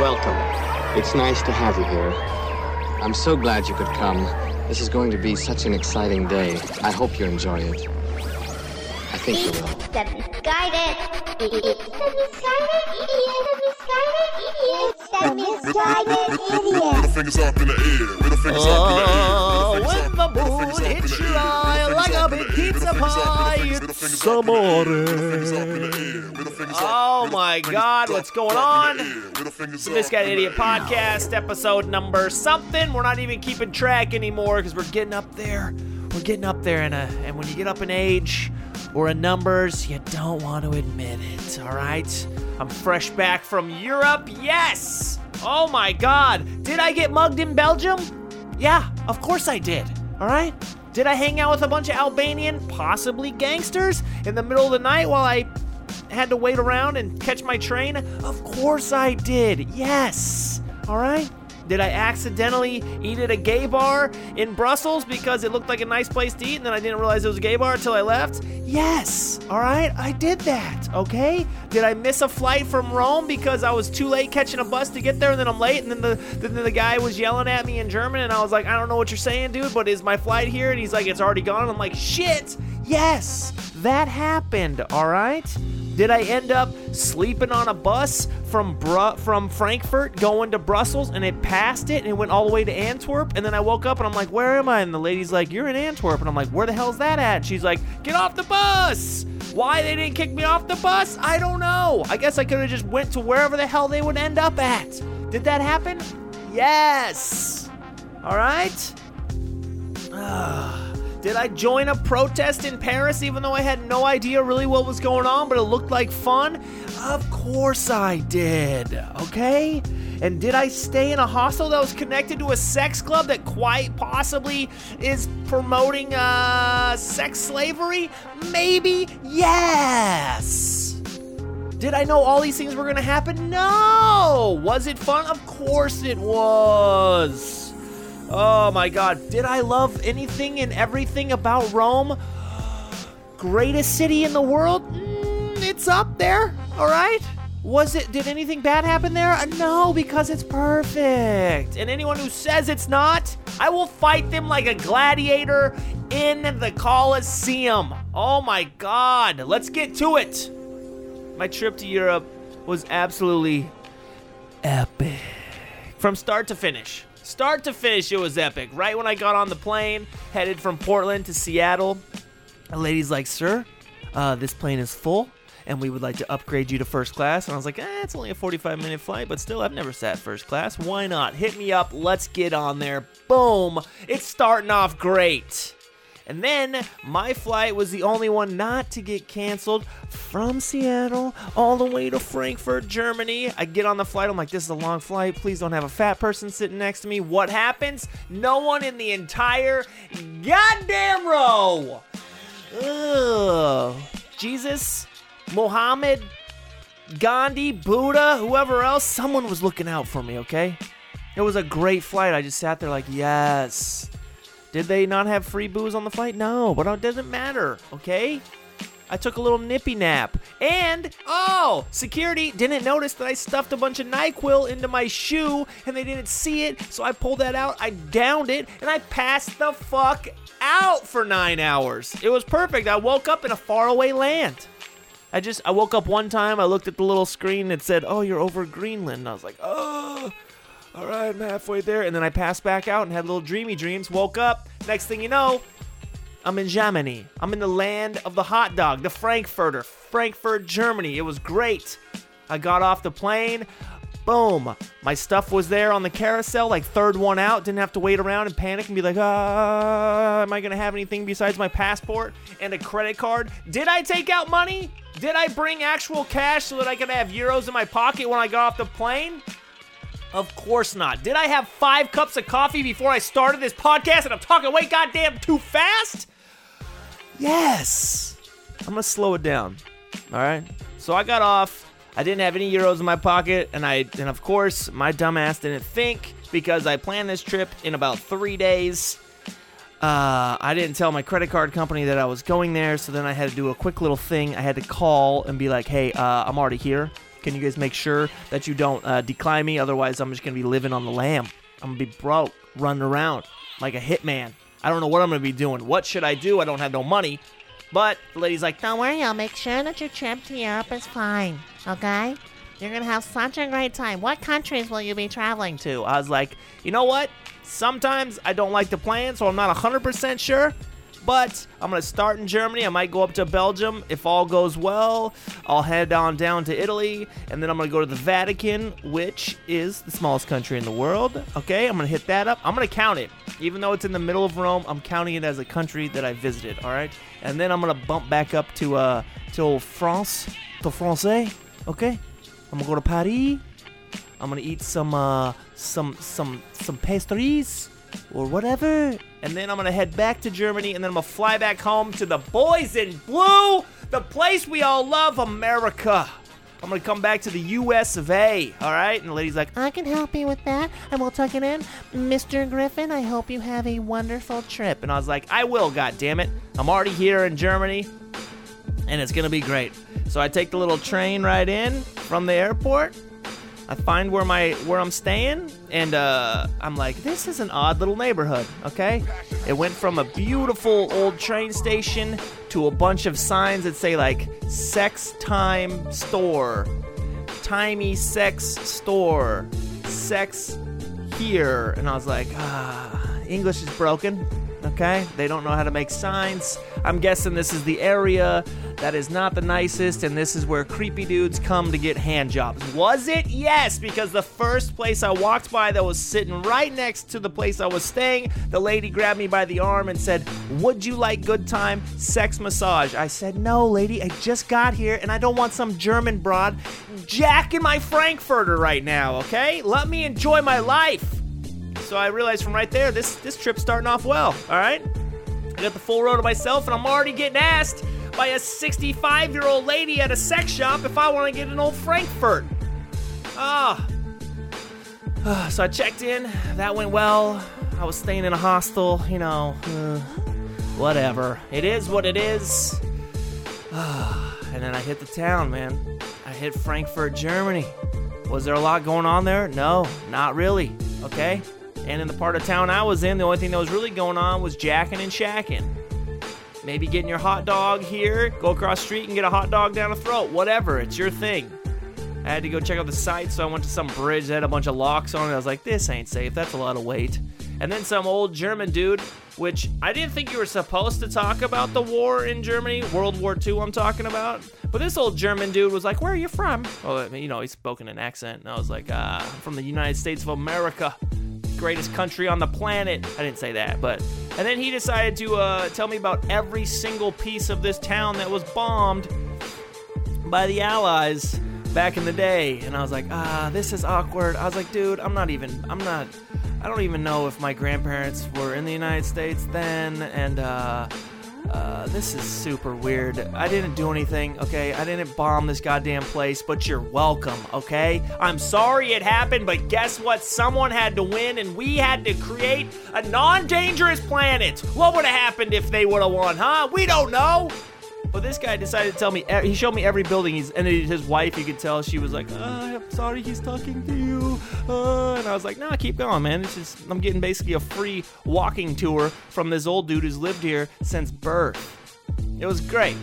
Welcome. It's nice to have you here. I'm so glad you could come. This is going to be such an exciting day. I hope you enjoy it. I think you. The misguided idiot. The misguided idiot. The misguided idiot. The misguided Middle fingers up in the air. Middle fingers up in the air. Oh, when the moon fingers up in hits your eye like a big pizza Middle fingers up, pie, it's middle fingers up in the air. Middle fingers up in the air. Middle fingers up. Oh my God, what's going up the on? air. Middle fingers This up Guy in the Idiot podcast, episode number something. We're not even keeping track anymore because we're getting up there. We're getting up there, in a, and when you get up in age or in numbers, you don't want to admit it, all right? I'm fresh back from Europe. Yes! Oh my God. Did I get mugged in Belgium? Yeah, of course I did, all right? Did I hang out with a bunch of Albanian, possibly gangsters, in the middle of the night while I had to wait around and catch my train? Of course I did. Yes. All right. Did I accidentally eat at a gay bar in Brussels because it looked like a nice place to eat and then I didn't realize it was a gay bar until I left? Yes. All right. I did that. Okay. Did I miss a flight from Rome because I was too late catching a bus to get there and then I'm late and then the then the guy was yelling at me in German and I was like, I don't know what you're saying, dude, but is my flight here? And he's like, it's already gone. I'm like, shit. Yes. That happened. All right. Did I end up sleeping on a bus from Bru- from Frankfurt going to Brussels and it passed it and it went all the way to Antwerp and then I woke up and I'm like, where am I? And the lady's like, you're in Antwerp and I'm like, where the hell's that at? She's like, get off the bus. Why they didn't kick me off the bus? I don't know. I guess I could have just went to wherever the hell they would end up at. Did that happen? Yes. All right. Ah. Did I join a protest in Paris even though I had no idea really what was going on, but it looked like fun? Of course I did, okay? And did I stay in a hostel that was connected to a sex club that quite possibly is promoting uh, sex slavery? Maybe yes. Did I know all these things were gonna happen? No! Was it fun? Of course it was. Oh my god. Did I love anything and everything about Rome? Greatest city in the world? Mm, it's up there, alright? Was it, did anything bad happen there? Uh, No, because it's perfect. And anyone who says it's not, I will fight them like a gladiator in the Colosseum. Oh my god. Let's get to it. My trip to Europe was absolutely epic. From start to finish. Start to finish, it was epic. Right when I got on the plane, headed from Portland to Seattle, a lady's like, Sir, uh, this plane is full, and we would like to upgrade you to first class. And I was like, eh, it's only a 45 minute flight, but still, I've never sat first class. Why not? Hit me up. Let's get on there. Boom. It's starting off great. And then my flight was the only one not to get canceled from Seattle all the way to Frankfurt, Germany. I get on the flight. I'm like, this is a long flight. Please don't have a fat person sitting next to me. What happens? No one in the entire goddamn row. Ugh. Jesus, Mohammed, Gandhi, Buddha, whoever else, someone was looking out for me, okay? It was a great flight. I just sat there like, yes. Did they not have free booze on the flight? No, but it doesn't matter, okay? I took a little nippy nap. And, oh, security didn't notice that I stuffed a bunch of NyQuil into my shoe and they didn't see it. So I pulled that out, I downed it, and I passed the fuck out for nine hours. It was perfect. I woke up in a faraway land. I just, I woke up one time, I looked at the little screen that said, oh, you're over Greenland. And I was like, oh, all right, I'm halfway there. And then I passed back out and had little dreamy dreams. Woke up. Next thing you know, I'm in Germany. I'm in the land of the hot dog, the Frankfurter, Frankfurt, Germany. It was great. I got off the plane. Boom. My stuff was there on the carousel, like third one out. Didn't have to wait around and panic and be like, ah, am I going to have anything besides my passport and a credit card? Did I take out money? Did I bring actual cash so that I could have euros in my pocket when I got off the plane? Of course not. Did I have five cups of coffee before I started this podcast and I'm talking way goddamn too fast? Yes. I'm gonna slow it down. All right. So I got off. I didn't have any euros in my pocket, and I and of course my dumbass didn't think because I planned this trip in about three days. Uh, I didn't tell my credit card company that I was going there, so then I had to do a quick little thing. I had to call and be like, "Hey, uh, I'm already here. Can you guys make sure that you don't uh, decline me? Otherwise, I'm just gonna be living on the lam. I'm gonna be broke, running around like a hitman. I don't know what I'm gonna be doing. What should I do? I don't have no money. But the lady's like, Don't worry, I'll make sure that your trip to Europe is fine. Okay? You're gonna have such a great time. What countries will you be traveling to? to. I was like, you know what? Sometimes I don't like the plan, so I'm not 100% sure. But I'm going to start in Germany. I might go up to Belgium. If all goes well, I'll head on down to Italy. And then I'm going to go to the Vatican, which is the smallest country in the world. Okay, I'm going to hit that up. I'm going to count it. Even though it's in the middle of Rome, I'm counting it as a country that I visited. All right. And then I'm going to bump back up to, uh, to France, to Francais. Okay. I'm going to go to Paris. I'm gonna eat some uh some some some pastries or whatever, and then I'm gonna head back to Germany, and then I'm gonna fly back home to the boys in blue, the place we all love, America. I'm gonna come back to the U.S. of A. All right, and the lady's like, I can help you with that, and we'll tuck it in. Mr. Griffin, I hope you have a wonderful trip. and I was like, I will, God damn it. I'm already here in Germany, and it's gonna be great. So I take the little train right in from the airport. I find where my where I'm staying, and uh, I'm like, this is an odd little neighborhood. Okay, it went from a beautiful old train station to a bunch of signs that say like "sex time store," "timey sex store," "sex here," and I was like, ah, English is broken. Okay, they don't know how to make signs. I'm guessing this is the area that is not the nicest, and this is where creepy dudes come to get hand jobs. Was it? Yes, because the first place I walked by that was sitting right next to the place I was staying, the lady grabbed me by the arm and said, Would you like good time sex massage? I said, No, lady, I just got here and I don't want some German broad jacking my Frankfurter right now, okay? Let me enjoy my life. So I realized from right there, this this trip's starting off well. All right, I got the full road to myself, and I'm already getting asked by a 65 year old lady at a sex shop if I want to get an old Frankfurt. Ah. Ah, so I checked in. That went well. I was staying in a hostel. You know, uh, whatever. It is what it is. Ah, and then I hit the town, man. I hit Frankfurt, Germany. Was there a lot going on there? No, not really. Okay? And in the part of town I was in, the only thing that was really going on was jacking and shacking. Maybe getting your hot dog here, go across street and get a hot dog down the throat. Whatever, it's your thing. I had to go check out the site, so I went to some bridge that had a bunch of locks on it. I was like, this ain't safe. That's a lot of weight. And then some old German dude, which I didn't think you were supposed to talk about the war in Germany, World War II, I'm talking about. But this old German dude was like, Where are you from? Well, you know, he spoke in an accent. And I was like, uh, from the United States of America, greatest country on the planet. I didn't say that, but. And then he decided to uh, tell me about every single piece of this town that was bombed by the Allies back in the day. And I was like, ah, this is awkward. I was like, dude, I'm not even, I'm not, I don't even know if my grandparents were in the United States then. And, uh, uh, this is super weird. I didn't do anything, okay? I didn't bomb this goddamn place, but you're welcome, okay? I'm sorry it happened, but guess what? Someone had to win, and we had to create a non dangerous planet. What would have happened if they would have won, huh? We don't know. But this guy decided to tell me. He showed me every building he's. And his wife, you could tell she was like, oh, "I'm sorry, he's talking to you." Uh, and I was like, "Nah, keep going, man. It's just I'm getting basically a free walking tour from this old dude who's lived here since birth. It was great."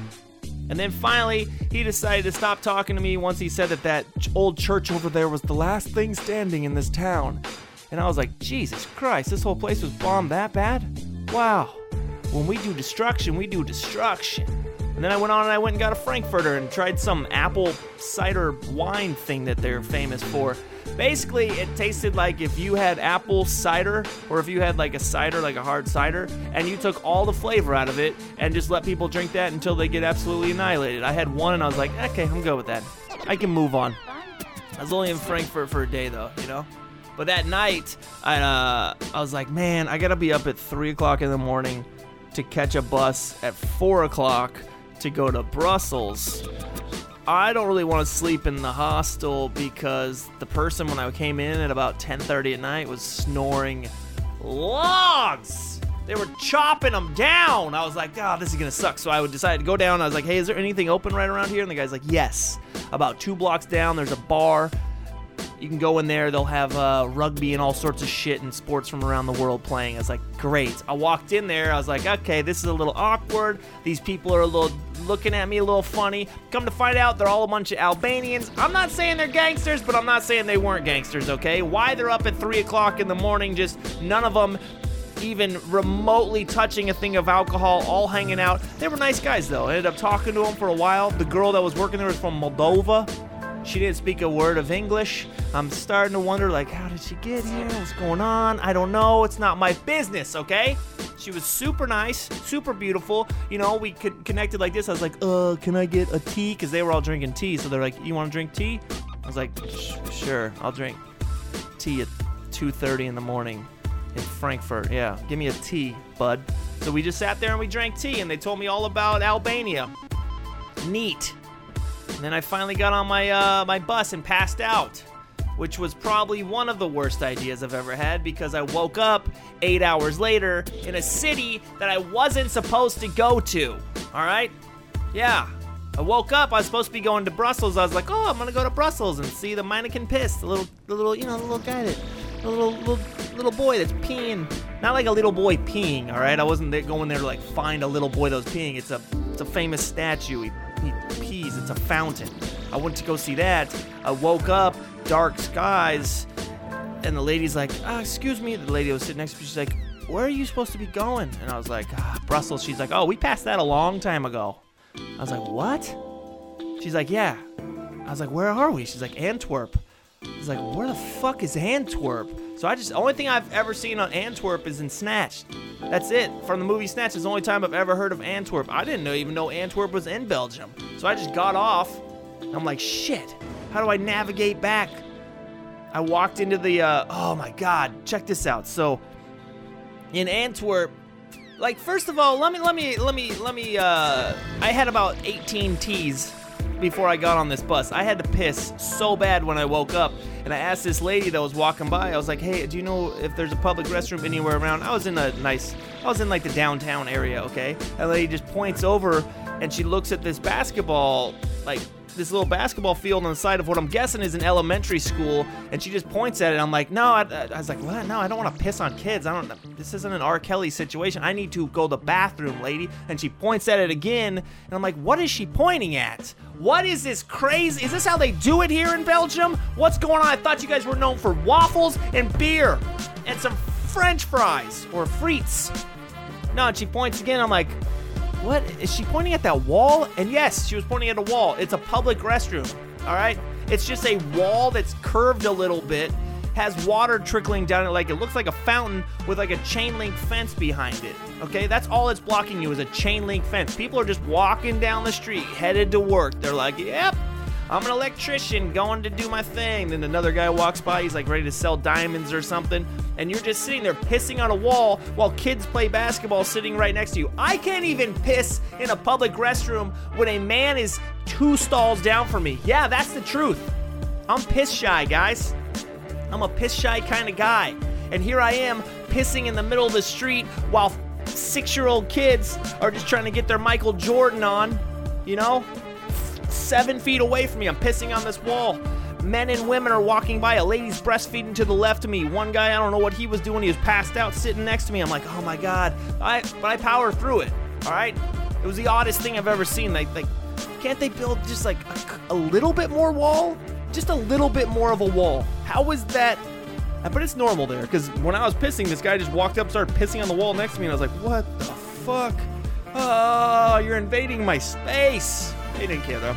And then finally, he decided to stop talking to me once he said that that old church over there was the last thing standing in this town. And I was like, Jesus Christ, this whole place was bombed that bad? Wow. When we do destruction, we do destruction. And then I went on and I went and got a Frankfurter and tried some apple cider wine thing that they're famous for. Basically, it tasted like if you had apple cider, or if you had like a cider, like a hard cider, and you took all the flavor out of it and just let people drink that until they get absolutely annihilated. I had one and I was like, okay, I'm good with that. I can move on. I was only in Frankfurt for a day though, you know? But that night, I, uh, I was like, man, I gotta be up at 3 o'clock in the morning to catch a bus at 4 o'clock to go to Brussels. I don't really want to sleep in the hostel because the person when I came in at about 10:30 at night was snoring logs. They were chopping them down. I was like, oh, this is gonna suck. So I would decide to go down. I was like, hey, is there anything open right around here? And the guy's like, yes. About two blocks down, there's a bar. You can go in there. They'll have uh, rugby and all sorts of shit and sports from around the world playing. I was like, great. I walked in there. I was like, okay, this is a little awkward. These people are a little looking at me a little funny. Come to find out, they're all a bunch of Albanians. I'm not saying they're gangsters, but I'm not saying they weren't gangsters. Okay? Why they're up at three o'clock in the morning? Just none of them even remotely touching a thing of alcohol, all hanging out. They were nice guys though. I ended up talking to them for a while. The girl that was working there was from Moldova. She didn't speak a word of English. I'm starting to wonder, like, how did she get here? What's going on? I don't know. It's not my business, okay? She was super nice, super beautiful. You know, we could connected like this. I was like, uh, can I get a tea? Because they were all drinking tea. So they're like, you want to drink tea? I was like, sure, I'll drink tea at 2:30 in the morning in Frankfurt. Yeah, give me a tea, bud. So we just sat there and we drank tea, and they told me all about Albania. Neat. And then I finally got on my uh, my bus and passed out, which was probably one of the worst ideas I've ever had because I woke up eight hours later in a city that I wasn't supposed to go to. All right? Yeah. I woke up. I was supposed to be going to Brussels. I was like, oh, I'm gonna go to Brussels and see the Manneken Pis, the little, the little, you know, the little guy that, the little, little, little boy that's peeing. Not like a little boy peeing. All right, I wasn't there, going there to like find a little boy that was peeing. It's a, it's a famous statue. He, he. It's a fountain. I went to go see that. I woke up, dark skies, and the lady's like, ah, excuse me. The lady was sitting next to me. She's like, where are you supposed to be going? And I was like, ah, Brussels. She's like, oh, we passed that a long time ago. I was like, what? She's like, yeah. I was like, where are we? She's like, Antwerp. I was like, where the fuck is Antwerp? So I just, the only thing I've ever seen on Antwerp is in Snatched. That's it. From the movie Snatched, it's the only time I've ever heard of Antwerp. I didn't know, even know Antwerp was in Belgium. So I just got off. I'm like, shit, how do I navigate back? I walked into the, uh, oh my god, check this out. So in Antwerp, like first of all, let me let me let me let me uh I had about 18 teas before I got on this bus. I had to piss so bad when I woke up and I asked this lady that was walking by. I was like, "Hey, do you know if there's a public restroom anywhere around?" I was in a nice I was in like the downtown area, okay? And the lady just points over and she looks at this basketball like this little basketball field on the side of what I'm guessing is an elementary school, and she just points at it. I'm like, no, I, I was like, what? No, I don't want to piss on kids. I don't. This isn't an R. Kelly situation. I need to go to the bathroom, lady. And she points at it again, and I'm like, what is she pointing at? What is this crazy? Is this how they do it here in Belgium? What's going on? I thought you guys were known for waffles and beer and some French fries or frites. No, and she points again. I'm like, what? Is she pointing at that wall? And yes, she was pointing at a wall. It's a public restroom. All right? It's just a wall that's curved a little bit, has water trickling down it like it looks like a fountain with like a chain link fence behind it. Okay? That's all it's blocking you is a chain link fence. People are just walking down the street headed to work. They're like, "Yep, I'm an electrician going to do my thing. Then another guy walks by, he's like ready to sell diamonds or something, and you're just sitting there pissing on a wall while kids play basketball sitting right next to you. I can't even piss in a public restroom when a man is two stalls down from me. Yeah, that's the truth. I'm piss shy, guys. I'm a piss shy kind of guy. And here I am pissing in the middle of the street while six year old kids are just trying to get their Michael Jordan on, you know? Seven feet away from me. I'm pissing on this wall. Men and women are walking by. A lady's breastfeeding to the left of me. One guy, I don't know what he was doing. He was passed out sitting next to me. I'm like, oh my god. But I power through it. All right. It was the oddest thing I've ever seen. Like, like, can't they build just like a, a little bit more wall? Just a little bit more of a wall. How is that? Uh, but it's normal there because when I was pissing, this guy just walked up, started pissing on the wall next to me, and I was like, what the fuck? Oh, you're invading my space. He didn't care though.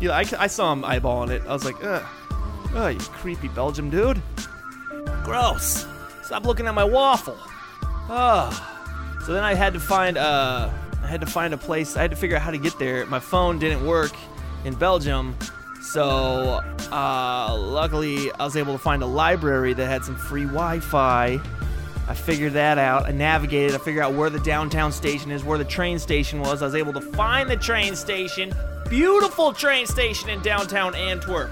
Yeah, I, I saw him eyeballing it. I was like, ugh, ugh, you creepy Belgium dude. Gross. Stop looking at my waffle. Ah. So then I had to find uh, I had to find a place. I had to figure out how to get there. My phone didn't work in Belgium, so uh, luckily I was able to find a library that had some free Wi-Fi. I figured that out. I navigated. I figured out where the downtown station is, where the train station was. I was able to find the train station. Beautiful train station in downtown Antwerp.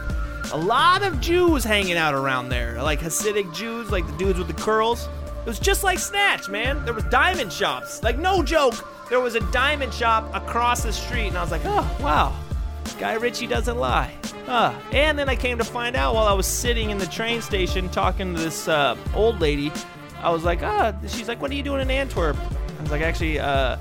A lot of Jews hanging out around there, like Hasidic Jews, like the dudes with the curls. It was just like Snatch, man. There was diamond shops. Like no joke. There was a diamond shop across the street, and I was like, oh wow, Guy Ritchie doesn't lie. Huh. And then I came to find out while I was sitting in the train station talking to this uh, old lady. I was like, ah, she's like, what are you doing in Antwerp? I was like, actually, uh,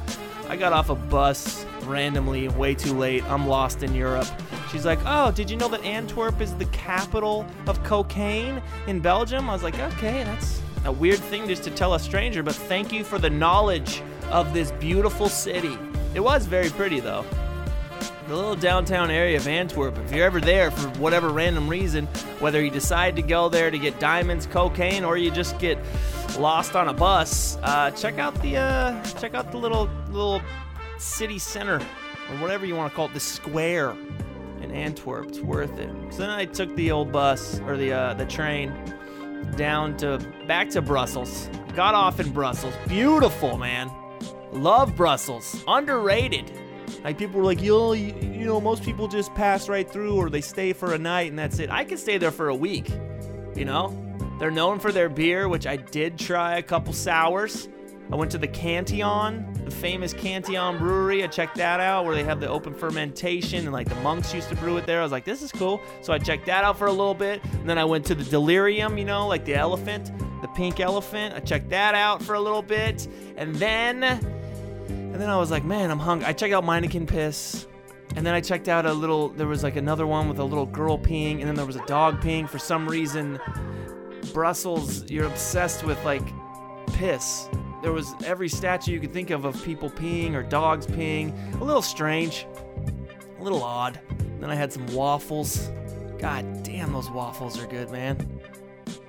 I got off a bus randomly, way too late. I'm lost in Europe. She's like, oh, did you know that Antwerp is the capital of cocaine in Belgium? I was like, okay, that's a weird thing just to tell a stranger, but thank you for the knowledge of this beautiful city. It was very pretty though. The little downtown area of Antwerp, if you're ever there for whatever random reason, whether you decide to go there to get diamonds, cocaine, or you just get lost on a bus, uh, check out the uh, check out the little little city center or whatever you want to call it, the square in Antwerp. It's worth it. So then I took the old bus or the uh, the train down to back to Brussels. Got off in Brussels. Beautiful, man. Love Brussels. Underrated. Like people were like, yo, you, you know, most people just pass right through or they stay for a night and that's it. I could stay there for a week. You know, they're known for their beer, which I did try a couple sours. I went to the Cantillon, the famous Cantillon brewery. I checked that out where they have the open fermentation and like the monks used to brew it there. I was like, this is cool. So I checked that out for a little bit. And then I went to the Delirium, you know, like the elephant, the pink elephant. I checked that out for a little bit. And then and then I was like, man, I'm hungry. I checked out Manneken Pis. And then I checked out a little, there was like another one with a little girl peeing, and then there was a dog peeing. For some reason, Brussels, you're obsessed with like piss. There was every statue you could think of of people peeing or dogs peeing. A little strange, a little odd. Then I had some waffles. God damn, those waffles are good, man.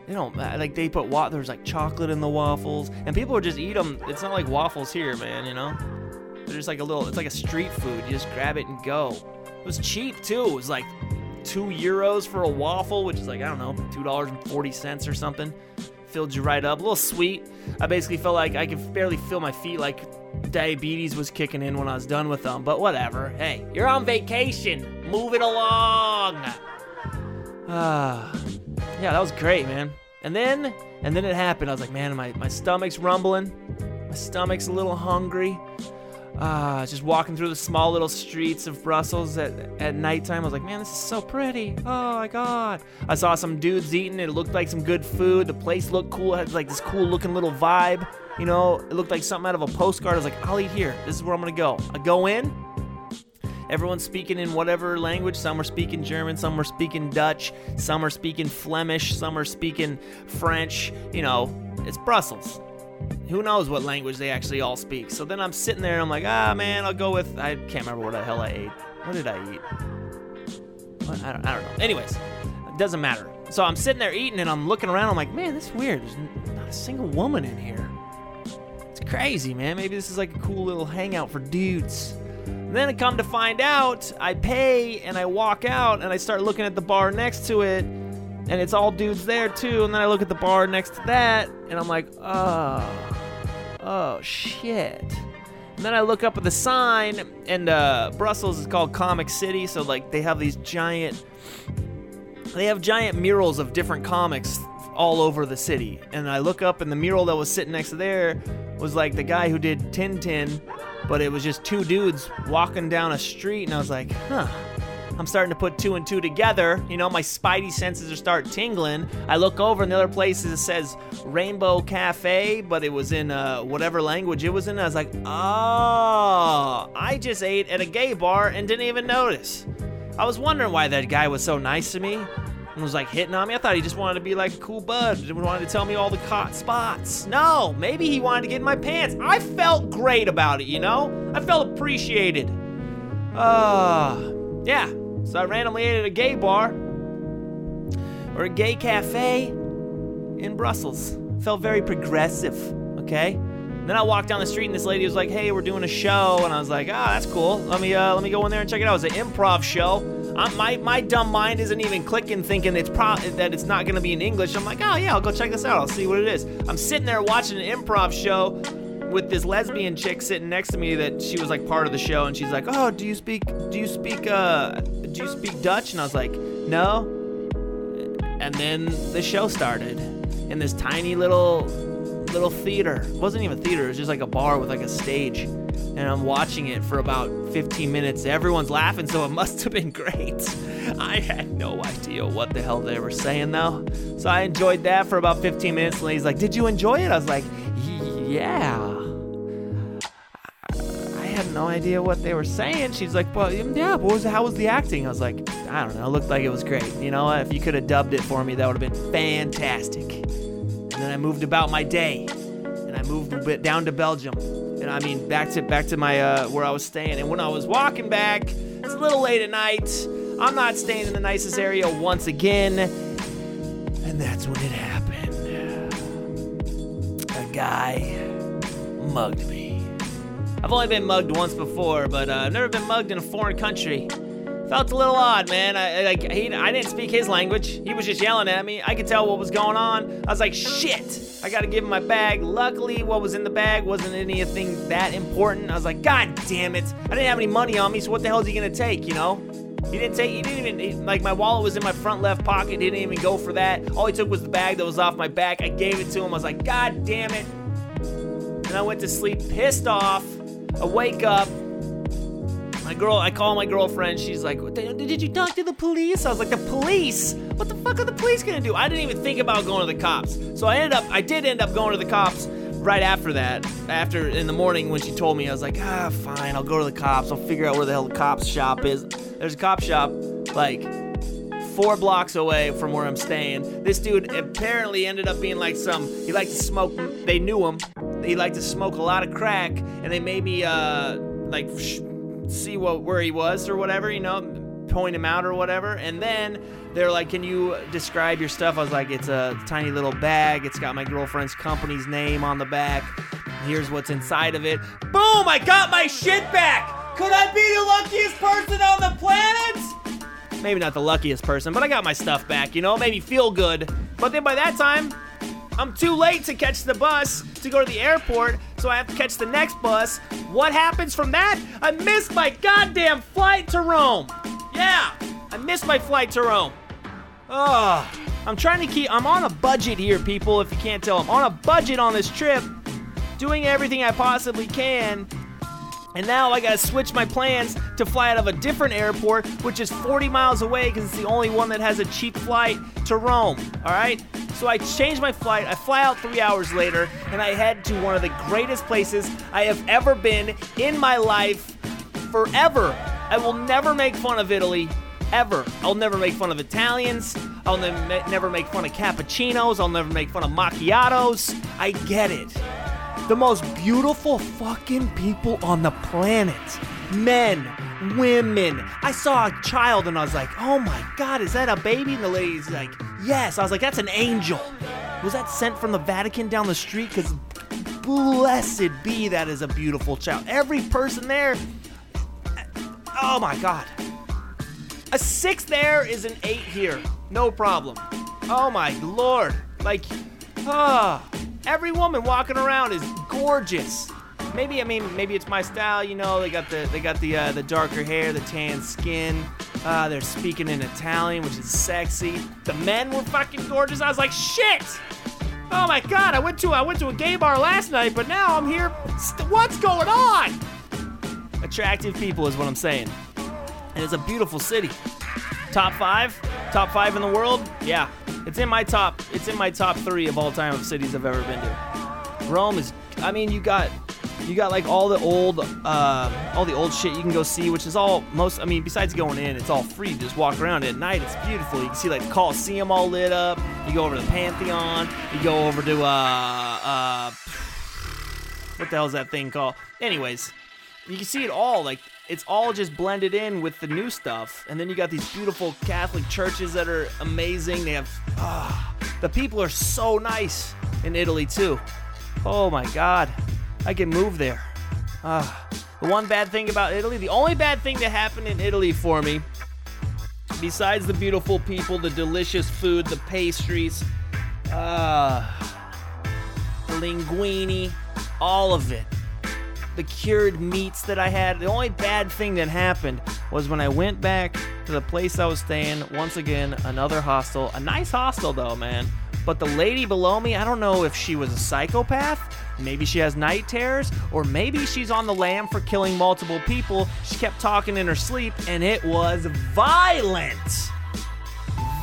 They don't like they put wa- there's like chocolate in the waffles, and people would just eat them. It's not like waffles here, man. You know, they're just like a little. It's like a street food. You just grab it and go. It was cheap too. It was like two euros for a waffle, which is like I don't know, two dollars and forty cents or something. Filled you right up. A little sweet. I basically felt like I could barely feel my feet. Like diabetes was kicking in when I was done with them. But whatever. Hey, you're on vacation. Move it along. Ah, yeah, that was great, man. And then, and then it happened. I was like, man, my, my stomach's rumbling. My stomach's a little hungry. Ah, just walking through the small little streets of Brussels at, at nighttime. I was like, man, this is so pretty. Oh my god. I saw some dudes eating. It looked like some good food. The place looked cool. It had like this cool looking little vibe. You know, it looked like something out of a postcard. I was like, I'll eat here. This is where I'm gonna go. I go in. Everyone's speaking in whatever language. Some are speaking German, some are speaking Dutch, some are speaking Flemish, some are speaking French. You know, it's Brussels. Who knows what language they actually all speak? So then I'm sitting there and I'm like, ah, man, I'll go with. I can't remember what the hell I ate. What did I eat? What? I, don't, I don't know. Anyways, it doesn't matter. So I'm sitting there eating and I'm looking around. I'm like, man, this is weird. There's not a single woman in here. It's crazy, man. Maybe this is like a cool little hangout for dudes. Then I come to find out, I pay and I walk out and I start looking at the bar next to it, and it's all dudes there too. And then I look at the bar next to that, and I'm like, oh, oh shit. And then I look up at the sign, and uh, Brussels is called Comic City, so like they have these giant, they have giant murals of different comics all over the city. And I look up, and the mural that was sitting next to there was like the guy who did Tintin, but it was just two dudes walking down a street, and I was like, huh. I'm starting to put two and two together. You know, my spidey senses are start tingling. I look over, and the other places it says Rainbow Cafe, but it was in uh, whatever language it was in. I was like, oh, I just ate at a gay bar and didn't even notice. I was wondering why that guy was so nice to me and was like hitting on me. I thought he just wanted to be like a cool bud, wanted to tell me all the hot spots. No, maybe he wanted to get in my pants. I felt great about it, you know? I felt appreciated. Uh, yeah. So I randomly ate at a gay bar or a gay cafe in Brussels. Felt very progressive, okay? Then I walked down the street and this lady was like, "Hey, we're doing a show," and I was like, "Ah, that's cool. Let me uh, let me go in there and check it out." It was an improv show. i my my dumb mind isn't even clicking, thinking it's pro- that it's not gonna be in English. I'm like, "Oh yeah, I'll go check this out. I'll see what it is." I'm sitting there watching an improv show with this lesbian chick sitting next to me that she was like part of the show, and she's like, "Oh, do you speak do you speak uh do you speak Dutch?" And I was like, "No." And then the show started in this tiny little little theater. It wasn't even a theater, it was just like a bar with like a stage. And I'm watching it for about 15 minutes. Everyone's laughing, so it must have been great. I had no idea what the hell they were saying though. So I enjoyed that for about 15 minutes. And he's like, Did you enjoy it? I was like, Yeah. No idea what they were saying. She's like, "Well, yeah. What was how was the acting?" I was like, "I don't know. It looked like it was great. You know, if you could have dubbed it for me, that would have been fantastic." And then I moved about my day, and I moved a bit down to Belgium, and I mean back to back to my uh, where I was staying. And when I was walking back, it's a little late at night. I'm not staying in the nicest area once again, and that's when it happened. A guy mugged me. I've only been mugged once before, but uh, I've never been mugged in a foreign country. Felt a little odd, man. I like he, I didn't speak his language. He was just yelling at me. I could tell what was going on. I was like, shit. I gotta give him my bag. Luckily, what was in the bag wasn't anything that important. I was like, god damn it. I didn't have any money on me, so what the hell is he gonna take? You know? He didn't take. He didn't even he- like my wallet was in my front left pocket. He didn't even go for that. All he took was the bag that was off my back. I gave it to him. I was like, god damn it. And I went to sleep pissed off. I wake up. My girl, I call my girlfriend. She's like, "Did you talk to the police?" I was like, "The police? What the fuck are the police gonna do?" I didn't even think about going to the cops. So I ended up, I did end up going to the cops right after that. After in the morning when she told me, I was like, "Ah, fine. I'll go to the cops. I'll figure out where the hell the cops shop is." There's a cop shop like four blocks away from where I'm staying. This dude apparently ended up being like some. He liked to smoke. They knew him. He liked to smoke a lot of crack, and they made me uh like sh- see what where he was or whatever. You know, point him out or whatever. And then they're like, "Can you describe your stuff?" I was like, "It's a tiny little bag. It's got my girlfriend's company's name on the back. Here's what's inside of it. Boom! I got my shit back. Could I be the luckiest person on the planet? maybe not the luckiest person, but I got my stuff back, you know, maybe feel good. But then by that time, I'm too late to catch the bus to go to the airport, so I have to catch the next bus. What happens from that? I missed my goddamn flight to Rome. Yeah, I missed my flight to Rome. Ugh. I'm trying to keep, I'm on a budget here, people, if you can't tell. I'm on a budget on this trip, doing everything I possibly can and now I gotta switch my plans to fly out of a different airport, which is 40 miles away because it's the only one that has a cheap flight to Rome. All right? So I change my flight. I fly out three hours later, and I head to one of the greatest places I have ever been in my life forever. I will never make fun of Italy. Ever. I'll never make fun of Italians. I'll ne- never make fun of cappuccinos. I'll never make fun of macchiatos. I get it the most beautiful fucking people on the planet. Men, women. I saw a child and I was like, oh my god, is that a baby? And the lady's like, yes. I was like, that's an angel. Was that sent from the Vatican down the street? Because blessed be that is a beautiful child. Every person there, oh my god. A six there is an eight here. No problem. Oh my lord. Like, ah. Every woman walking around is gorgeous. Maybe I mean maybe it's my style, you know. They got the they got the uh, the darker hair, the tan skin. Uh, they're speaking in Italian, which is sexy. The men were fucking gorgeous. I was like, shit. Oh my god! I went to I went to a gay bar last night, but now I'm here. St- what's going on? Attractive people is what I'm saying, and it's a beautiful city. Top five, top five in the world. Yeah, it's in my top. It's in my top three of all time of cities I've ever been to. Rome is. I mean, you got, you got like all the old, uh, all the old shit you can go see, which is all most. I mean, besides going in, it's all free. to Just walk around at night. It's beautiful. You can see like the Colosseum all lit up. You go over to the Pantheon. You go over to uh, uh, what the hell is that thing called? Anyways, you can see it all like it's all just blended in with the new stuff. And then you got these beautiful catholic churches that are amazing. They have ah, the people are so nice in italy too. Oh my god. I can move there. Ah, the one bad thing about italy the only bad thing that happened in italy for me besides the beautiful people the delicious food the pastries uh, the linguine all of it the cured meats that I had. The only bad thing that happened was when I went back to the place I was staying. Once again, another hostel. A nice hostel, though, man. But the lady below me, I don't know if she was a psychopath. Maybe she has night terrors, or maybe she's on the lam for killing multiple people. She kept talking in her sleep, and it was violent.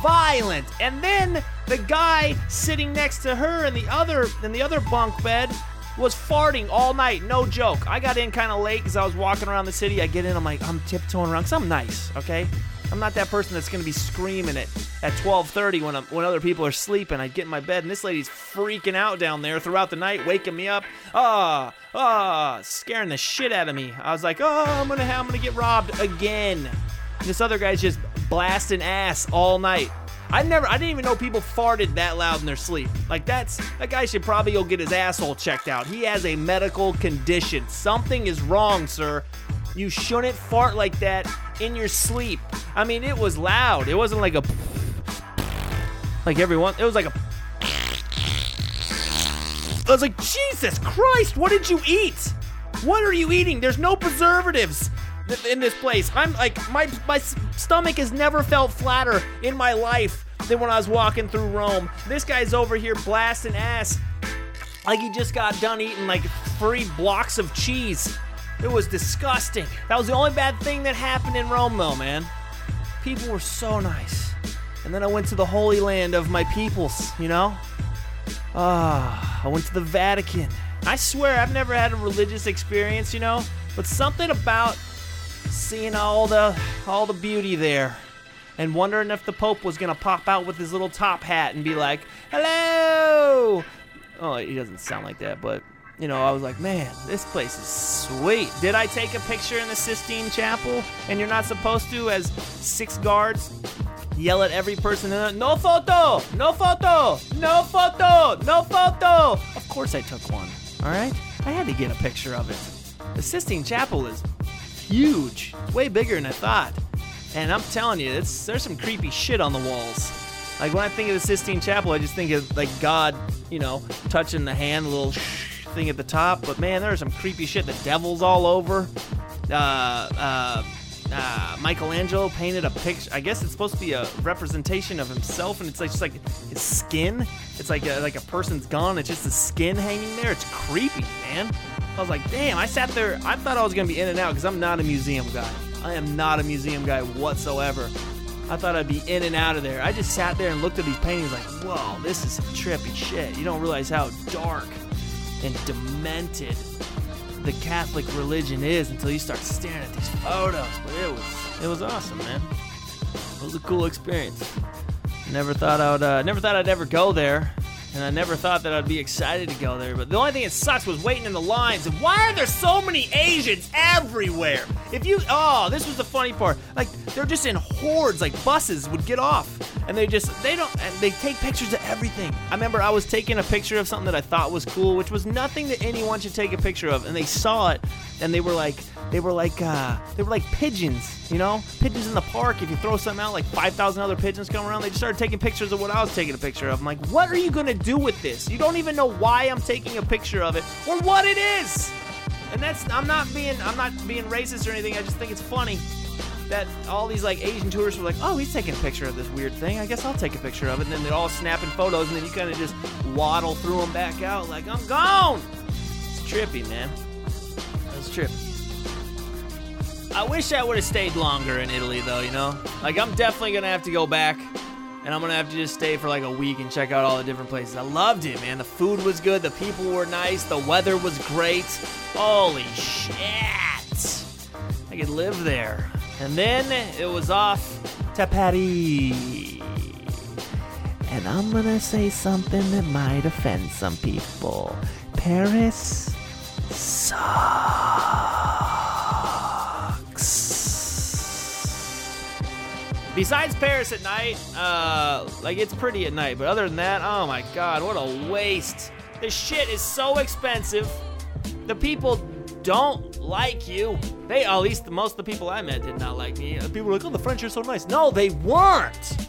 Violent. And then the guy sitting next to her in the other in the other bunk bed was farting all night. No joke. I got in kind of late because I was walking around the city. I get in, I'm like, I'm tiptoeing around because I'm nice, okay? I'm not that person that's gonna be screaming it at 12:30 when I'm, when other people are sleeping. I get in my bed and this lady's freaking out down there throughout the night, waking me up. Ah, ah, scaring the shit out of me. I was like, oh, I'm gonna I'm gonna get robbed again. This other guy's just blasting ass all night. I never, I didn't even know people farted that loud in their sleep. Like that's that guy should probably go get his asshole checked out. He has a medical condition. Something is wrong, sir. You shouldn't fart like that in your sleep. I mean, it was loud. It wasn't like a like everyone. It was like a. I was like, Jesus Christ! What did you eat? What are you eating? There's no preservatives in this place. I'm like, my my stomach has never felt flatter in my life than when I was walking through Rome. This guy's over here blasting ass like he just got done eating like three blocks of cheese. It was disgusting. That was the only bad thing that happened in Rome, though, man. People were so nice. And then I went to the Holy Land of my peoples, you know? Ah, I went to the Vatican. I swear I've never had a religious experience, you know, but something about seeing all the all the beauty there and wondering if the Pope was gonna pop out with his little top hat and be like, "Hello." Oh, he doesn't sound like that, but you know, I was like, man, this place is sweet. Did I take a picture in the Sistine Chapel? And you're not supposed to, as six guards yell at every person in the, no photo, no photo, no photo, no photo. Of course I took one. All right, I had to get a picture of it. The Sistine Chapel is huge, way bigger than I thought. And I'm telling you, there's some creepy shit on the walls. Like when I think of the Sistine Chapel, I just think of like God, you know, touching the hand, little thing at the top. But man, there's some creepy shit. The devil's all over. Uh, uh, uh, Michelangelo painted a picture. I guess it's supposed to be a representation of himself, and it's like just like his skin. It's like a, like a person's gone. It's just the skin hanging there. It's creepy, man. I was like, damn. I sat there. I thought I was gonna be in and out because I'm not a museum guy. I am not a museum guy whatsoever. I thought I'd be in and out of there. I just sat there and looked at these paintings like, whoa, this is some trippy shit. You don't realize how dark and demented the Catholic religion is until you start staring at these photos. But it was it was awesome, man. It was a cool experience. Never thought I'd uh, never thought I'd ever go there, and I never thought that I'd be excited to go there. But the only thing that sucks was waiting in the lines. And why are there so many Asians everywhere? If you oh, this was the funny part. Like they're just in hordes, like buses would get off, and they just they don't and they take pictures of everything. I remember I was taking a picture of something that I thought was cool, which was nothing that anyone should take a picture of, and they saw it, and they were like they were like uh, they were like pigeons, you know, pigeons in the park. If you throw something out, like five thousand other pigeons come around. They just started taking pictures of what I was taking a picture of. I'm like, what are you gonna do with this? You don't even know why I'm taking a picture of it or what it is. And that's I'm not being I'm not being racist or anything. I just think it's funny that all these like Asian tourists were like, oh, he's taking a picture of this weird thing. I guess I'll take a picture of it. And then they're all snapping photos, and then you kind of just waddle through them back out like I'm gone. It's trippy, man. It's trippy. I wish I would have stayed longer in Italy, though. You know, like I'm definitely gonna have to go back, and I'm gonna have to just stay for like a week and check out all the different places. I loved it, man. The food was good, the people were nice, the weather was great. Holy shit! I could live there. And then it was off to Paris. And I'm gonna say something that might offend some people. Paris sucks. Besides Paris at night, uh, like it's pretty at night, but other than that, oh my god, what a waste. The shit is so expensive. The people don't like you. They, at least most of the people I met did not like me. People were like, oh, the French are so nice. No, they weren't.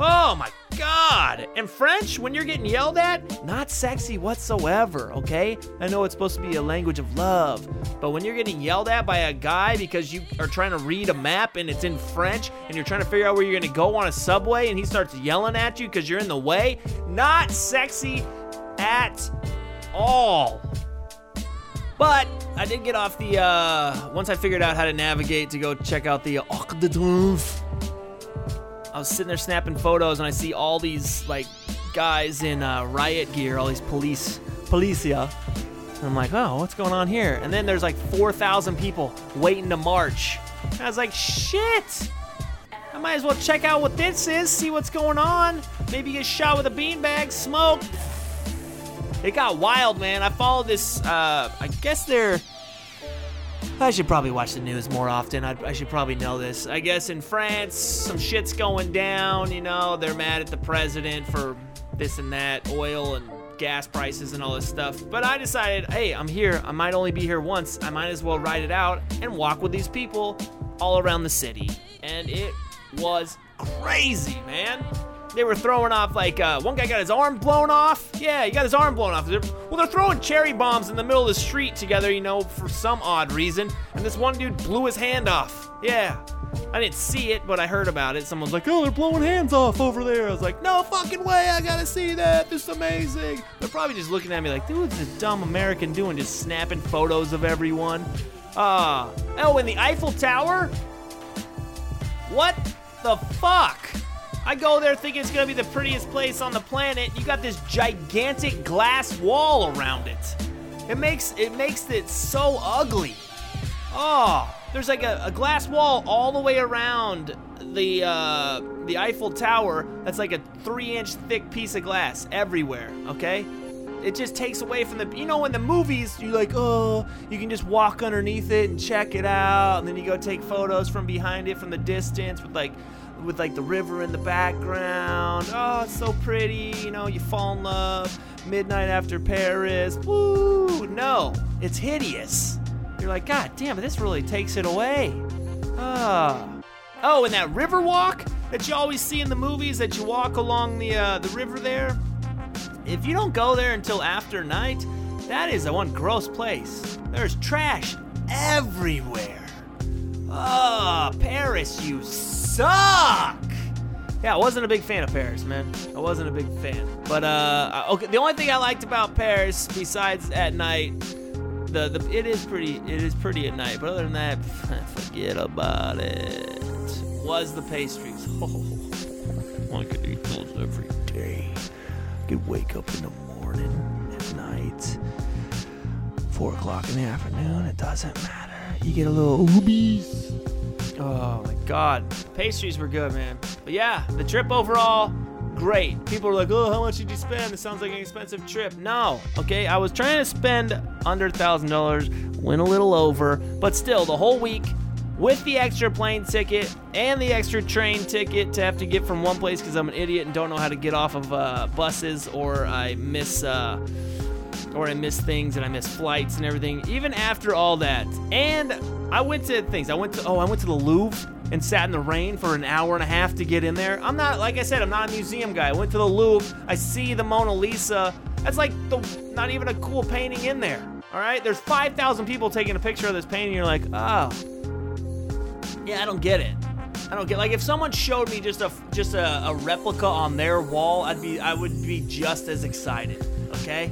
Oh my god! And French, when you're getting yelled at, not sexy whatsoever, okay? I know it's supposed to be a language of love, but when you're getting yelled at by a guy because you are trying to read a map and it's in French and you're trying to figure out where you're gonna go on a subway and he starts yelling at you because you're in the way, not sexy at all. But I did get off the, uh, once I figured out how to navigate to go check out the Arc de Triomphe. I was sitting there snapping photos and I see all these, like, guys in uh, riot gear, all these police, policia. And I'm like, oh, what's going on here? And then there's like 4,000 people waiting to march. And I was like, shit! I might as well check out what this is, see what's going on. Maybe get shot with a beanbag, smoke. It got wild, man. I followed this. Uh, I guess they're. I should probably watch the news more often. I, I should probably know this. I guess in France, some shit's going down. You know, they're mad at the president for this and that, oil and gas prices and all this stuff. But I decided, hey, I'm here. I might only be here once. I might as well ride it out and walk with these people all around the city. And it was crazy, man. They were throwing off like uh, one guy got his arm blown off. Yeah, he got his arm blown off. Well, they're throwing cherry bombs in the middle of the street together, you know, for some odd reason. And this one dude blew his hand off. Yeah, I didn't see it, but I heard about it. Someone's like, "Oh, they're blowing hands off over there." I was like, "No fucking way! I gotta see that. This is amazing." They're probably just looking at me like, "Dude, what's this dumb American doing? Just snapping photos of everyone." Ah, oh, in the Eiffel Tower. What the fuck? I go there thinking it's gonna be the prettiest place on the planet. You got this gigantic glass wall around it. It makes it makes it so ugly. Oh, there's like a, a glass wall all the way around the uh, the Eiffel Tower. That's like a three-inch thick piece of glass everywhere. Okay, it just takes away from the. You know, in the movies, you're like, oh, you can just walk underneath it and check it out, and then you go take photos from behind it from the distance with like with like the river in the background. Oh, it's so pretty. You know, you fall in love. Midnight after Paris. Woo! No, it's hideous. You're like, God damn this really takes it away. Ah. Oh, and that river walk that you always see in the movies that you walk along the uh, the river there. If you don't go there until after night, that is a one gross place. There's trash everywhere. Ah, Paris, you suck. Yeah, I wasn't a big fan of Paris, man. I wasn't a big fan. But uh, okay, the only thing I liked about Paris, besides at night, the the it is pretty it is pretty at night. But other than that, forget about it. Was the pastries? Oh, I could eat those every day. I could wake up in the morning, at night, four o'clock in the afternoon. It doesn't matter. You get a little oobies. Oh my god. Pastries were good, man. But yeah, the trip overall, great. People are like, oh, how much did you spend? This sounds like an expensive trip. No, okay, I was trying to spend under $1,000, went a little over, but still, the whole week, with the extra plane ticket and the extra train ticket to have to get from one place because I'm an idiot and don't know how to get off of uh, buses or I miss uh, or I miss things and I miss flights and everything. Even after all that, and I went to things. I went to oh, I went to the Louvre and sat in the rain for an hour and a half to get in there. I'm not like I said, I'm not a museum guy. I went to the Louvre. I see the Mona Lisa. That's like the not even a cool painting in there. All right, there's 5,000 people taking a picture of this painting. You're like, oh, yeah, I don't get it. I don't get like if someone showed me just a just a, a replica on their wall, I'd be I would be just as excited. Okay.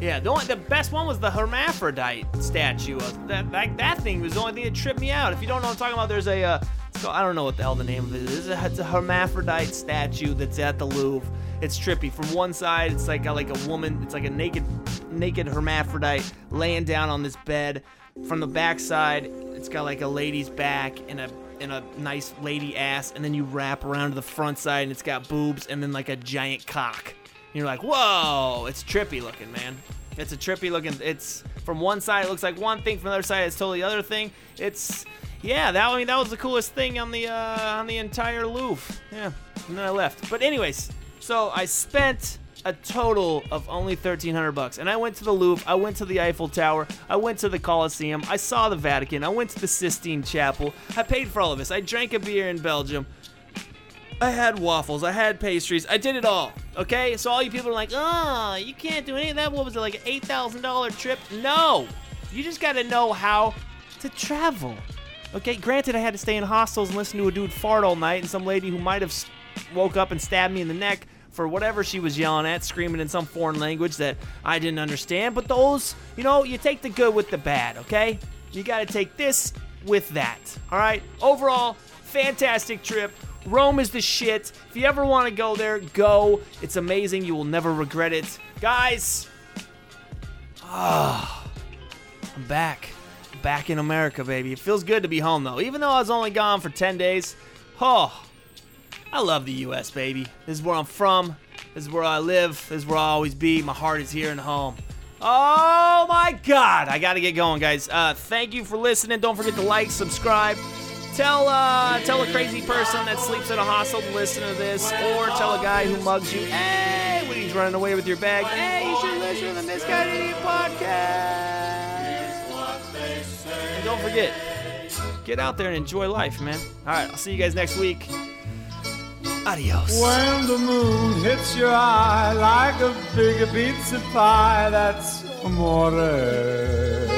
Yeah, the only the best one was the hermaphrodite statue. That that, thing was the only thing that tripped me out. If you don't know what I'm talking about, there's a uh, I don't know what the hell the name of it is. It's a hermaphrodite statue that's at the Louvre. It's trippy. From one side, it's like a, like a woman. It's like a naked naked hermaphrodite laying down on this bed. From the back side, it's got like a lady's back and a and a nice lady ass, and then you wrap around to the front side and it's got boobs and then like a giant cock. You're like, whoa, it's trippy looking, man. It's a trippy looking. It's from one side it looks like one thing, from the other side it's totally the other thing. It's yeah, that I mean that was the coolest thing on the uh, on the entire Louvre. Yeah, and then I left. But anyways, so I spent a total of only 1300 bucks and I went to the Louvre, I went to the Eiffel Tower, I went to the Colosseum, I saw the Vatican, I went to the Sistine Chapel. I paid for all of this. I drank a beer in Belgium. I had waffles, I had pastries, I did it all. Okay, so all you people are like, oh, you can't do any of that. What was it, like an eight thousand dollar trip? No, you just got to know how to travel. Okay, granted, I had to stay in hostels and listen to a dude fart all night, and some lady who might have woke up and stabbed me in the neck for whatever she was yelling at, screaming in some foreign language that I didn't understand. But those, you know, you take the good with the bad, okay? You got to take this with that, all right? Overall, fantastic trip. Rome is the shit. If you ever want to go there, go. It's amazing. You will never regret it. Guys, ah, I'm back. Back in America, baby. It feels good to be home, though. Even though I was only gone for 10 days. Oh, I love the U.S., baby. This is where I'm from. This is where I live. This is where I'll always be. My heart is here and home. Oh my God! I gotta get going, guys. Uh, thank you for listening. Don't forget to like, subscribe. Tell uh, tell a crazy person that sleeps in a hostel to listen to this, or tell a guy who mugs you. Hey, when he's running away with your bag. Hey, you should listen to the Misguided Idiot podcast. And don't forget, get out there and enjoy life, man. All right, I'll see you guys next week. Adios. When the moon hits your eye like a big pizza pie, that's amore.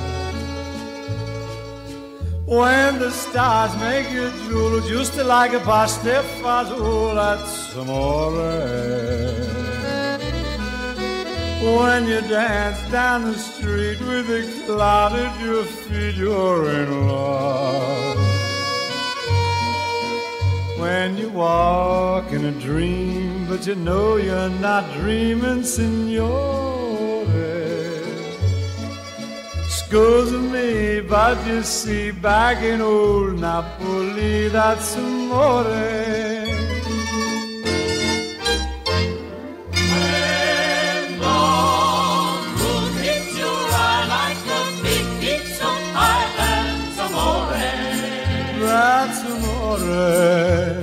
When the stars make you drool, just like a pasta fazool, that's amore. When you dance down the street with a cloud at your feet, you're in love. When you walk in a dream, but you know you're not dreaming, signore. Scusa me, but you see, back in old Napoli, that's amore. That's amore.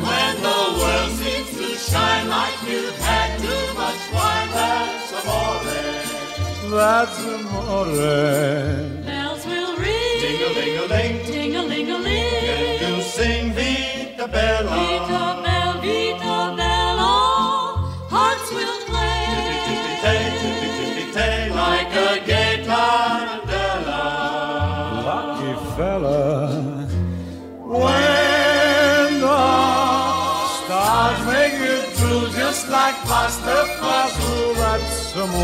When the world seems to shine like you've had too much wine, that's amore. That's amore.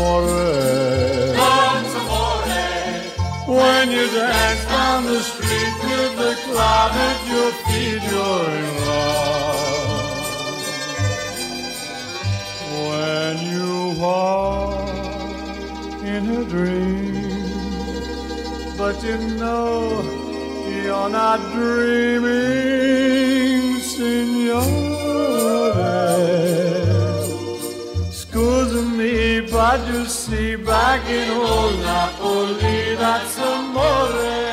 Amore. That's amore. When you dance down the street with the cloud at your feet, you're in love. When you walk in a dream, but you know you're not dreaming, but you see, back in old Napoli, that's amore.